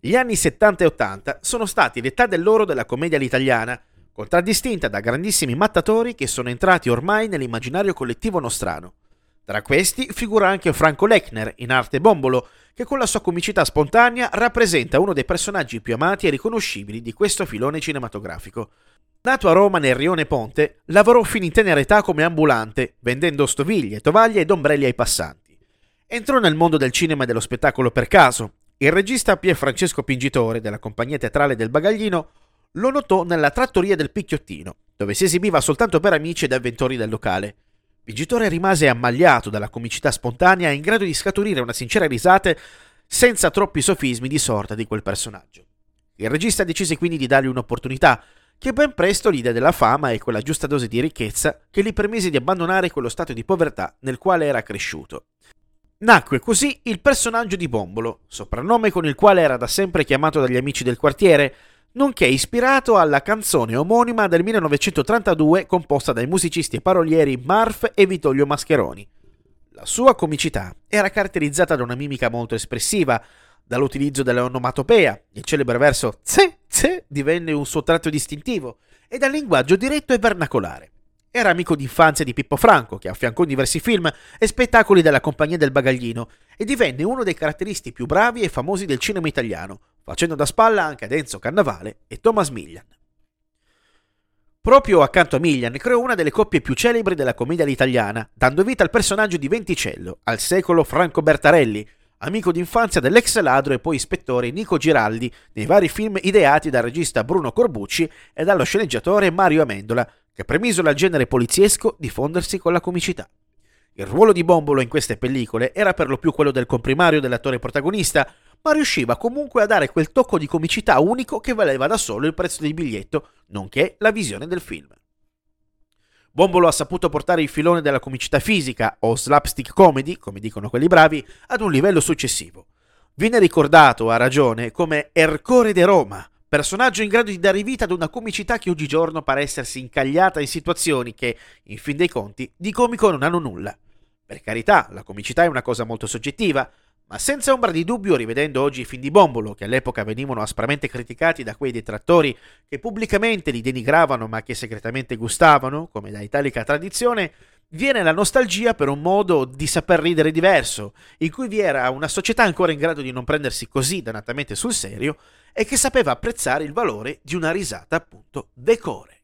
Gli anni 70 e 80 sono stati l'età dell'oro della commedia all'italiana, contraddistinta da grandissimi mattatori che sono entrati ormai nell'immaginario collettivo nostrano. Tra questi figura anche Franco Lechner in arte Bombolo, che con la sua comicità spontanea rappresenta uno dei personaggi più amati e riconoscibili di questo filone cinematografico. Nato a Roma nel Rione Ponte, lavorò fino in tenera età come ambulante, vendendo stoviglie, tovaglie ed ombrelli ai passanti. Entrò nel mondo del cinema e dello spettacolo per caso. Il regista Pier Francesco Pingitore, della compagnia teatrale del Bagaglino, lo notò nella trattoria del Picchiottino, dove si esibiva soltanto per amici ed avventori del locale. Pingitore rimase ammagliato dalla comicità spontanea e in grado di scaturire una sincera risata senza troppi sofismi di sorta di quel personaggio. Il regista decise quindi di dargli un'opportunità, che ben presto l'idea della fama e quella giusta dose di ricchezza che gli permise di abbandonare quello stato di povertà nel quale era cresciuto. Nacque così il personaggio di Bombolo, soprannome con il quale era da sempre chiamato dagli amici del quartiere, nonché ispirato alla canzone omonima del 1932 composta dai musicisti e parolieri Marf e Vittorio Mascheroni. La sua comicità era caratterizzata da una mimica molto espressiva, dall'utilizzo dell'onomatopea, il celebre verso tse tse divenne un suo tratto distintivo, e dal linguaggio diretto e vernacolare. Era amico d'infanzia di Pippo Franco, che affiancò diversi film e spettacoli della Compagnia del Bagaglino, e divenne uno dei caratteristi più bravi e famosi del cinema italiano, facendo da spalla anche ad Enzo Cannavale e Thomas Millian. Proprio accanto a Millian creò una delle coppie più celebri della commedia all'italiana, dando vita al personaggio di Venticello, al secolo Franco Bertarelli, amico d'infanzia dell'ex ladro e poi ispettore Nico Giraldi nei vari film ideati dal regista Bruno Corbucci e dallo sceneggiatore Mario Amendola, che premisero al genere poliziesco diffondersi con la comicità. Il ruolo di Bombolo in queste pellicole era per lo più quello del comprimario dell'attore protagonista, ma riusciva comunque a dare quel tocco di comicità unico che valeva da solo il prezzo del biglietto, nonché la visione del film. Bombolo ha saputo portare il filone della comicità fisica, o slapstick comedy, come dicono quelli bravi, ad un livello successivo. Viene ricordato, a ragione, come Ercore de Roma, personaggio in grado di dare vita ad una comicità che oggigiorno pare essersi incagliata in situazioni che, in fin dei conti, di comico non hanno nulla. Per carità, la comicità è una cosa molto soggettiva, ma senza ombra di dubbio, rivedendo oggi i film di Bombolo, che all'epoca venivano aspramente criticati da quei detrattori che pubblicamente li denigravano ma che segretamente gustavano, come da italica tradizione, viene la nostalgia per un modo di saper ridere diverso, in cui vi era una società ancora in grado di non prendersi così dannatamente sul serio e che sapeva apprezzare il valore di una risata appunto decore.